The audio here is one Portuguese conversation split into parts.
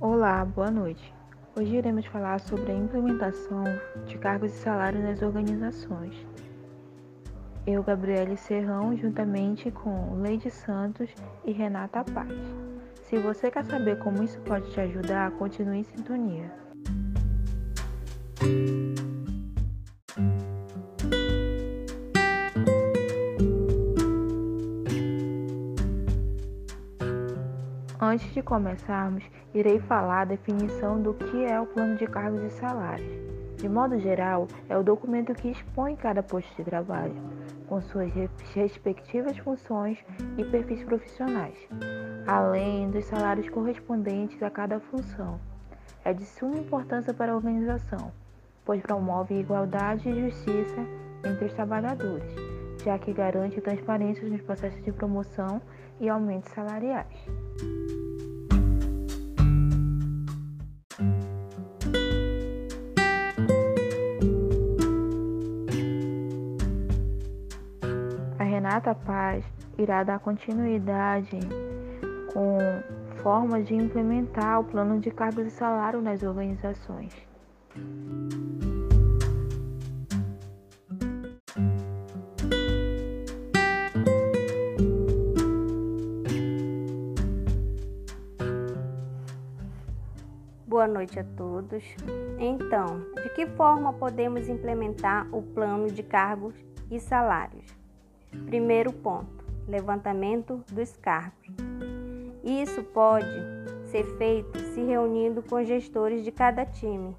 Olá, boa noite. Hoje iremos falar sobre a implementação de cargos e salários nas organizações. Eu, Gabriele Serrão, juntamente com Leide Santos e Renata Paz. Se você quer saber como isso pode te ajudar, continue em sintonia. Antes de começarmos, irei falar a definição do que é o plano de cargos e salários. De modo geral, é o documento que expõe cada posto de trabalho, com suas respectivas funções e perfis profissionais, além dos salários correspondentes a cada função. É de suma importância para a organização, pois promove igualdade e justiça entre os trabalhadores, já que garante transparência nos processos de promoção e aumentos salariais. A Renata Paz irá dar continuidade com formas de implementar o plano de cargos e salário nas organizações. Boa noite a todos. Então, de que forma podemos implementar o plano de cargos e salários? Primeiro ponto: levantamento dos cargos. Isso pode ser feito se reunindo com gestores de cada time.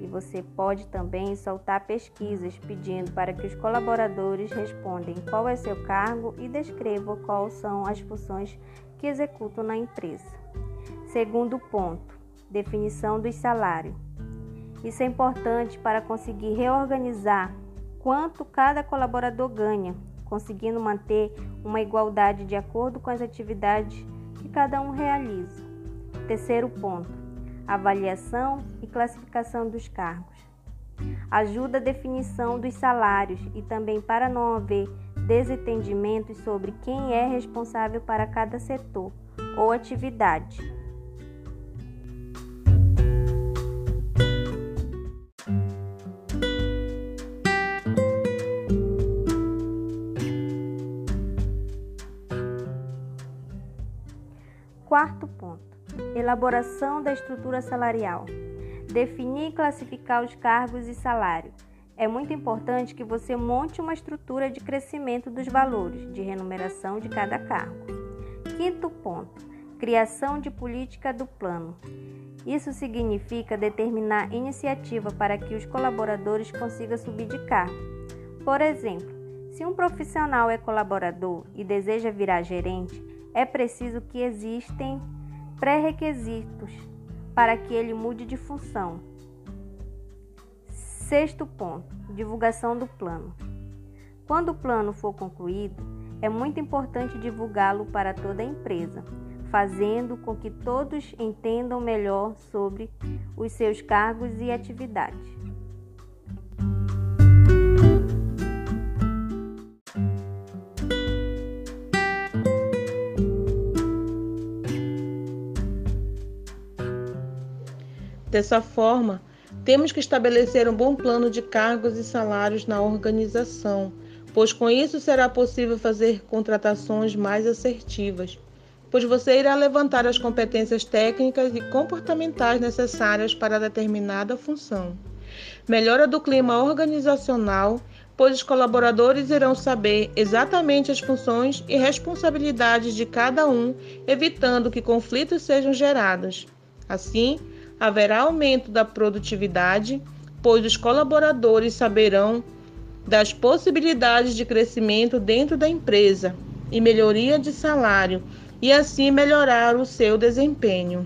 E você pode também soltar pesquisas pedindo para que os colaboradores respondam qual é seu cargo e descrevam quais são as funções que executam na empresa. Segundo ponto: definição dos salários. Isso é importante para conseguir reorganizar quanto cada colaborador ganha, conseguindo manter uma igualdade de acordo com as atividades que cada um realiza. Terceiro ponto: avaliação e classificação dos cargos. Ajuda a definição dos salários e também para não haver desentendimentos sobre quem é responsável para cada setor ou atividade. Quarto ponto: elaboração da estrutura salarial. Definir e classificar os cargos e salários. É muito importante que você monte uma estrutura de crescimento dos valores de remuneração de cada cargo. Quinto ponto: criação de política do plano. Isso significa determinar iniciativa para que os colaboradores consigam subir de cargo. Por exemplo, se um profissional é colaborador e deseja virar gerente, é preciso que existem pré-requisitos para que ele mude de função. Sexto ponto: divulgação do plano. Quando o plano for concluído, é muito importante divulgá-lo para toda a empresa, fazendo com que todos entendam melhor sobre os seus cargos e atividades. Dessa forma, temos que estabelecer um bom plano de cargos e salários na organização, pois com isso será possível fazer contratações mais assertivas, pois você irá levantar as competências técnicas e comportamentais necessárias para determinada função. Melhora do clima organizacional, pois os colaboradores irão saber exatamente as funções e responsabilidades de cada um, evitando que conflitos sejam gerados. Assim, haverá aumento da produtividade, pois os colaboradores saberão das possibilidades de crescimento dentro da empresa e melhoria de salário, e assim melhorar o seu desempenho.